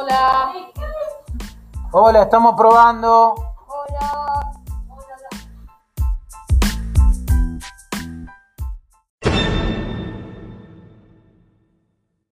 Hola. Hola, estamos probando.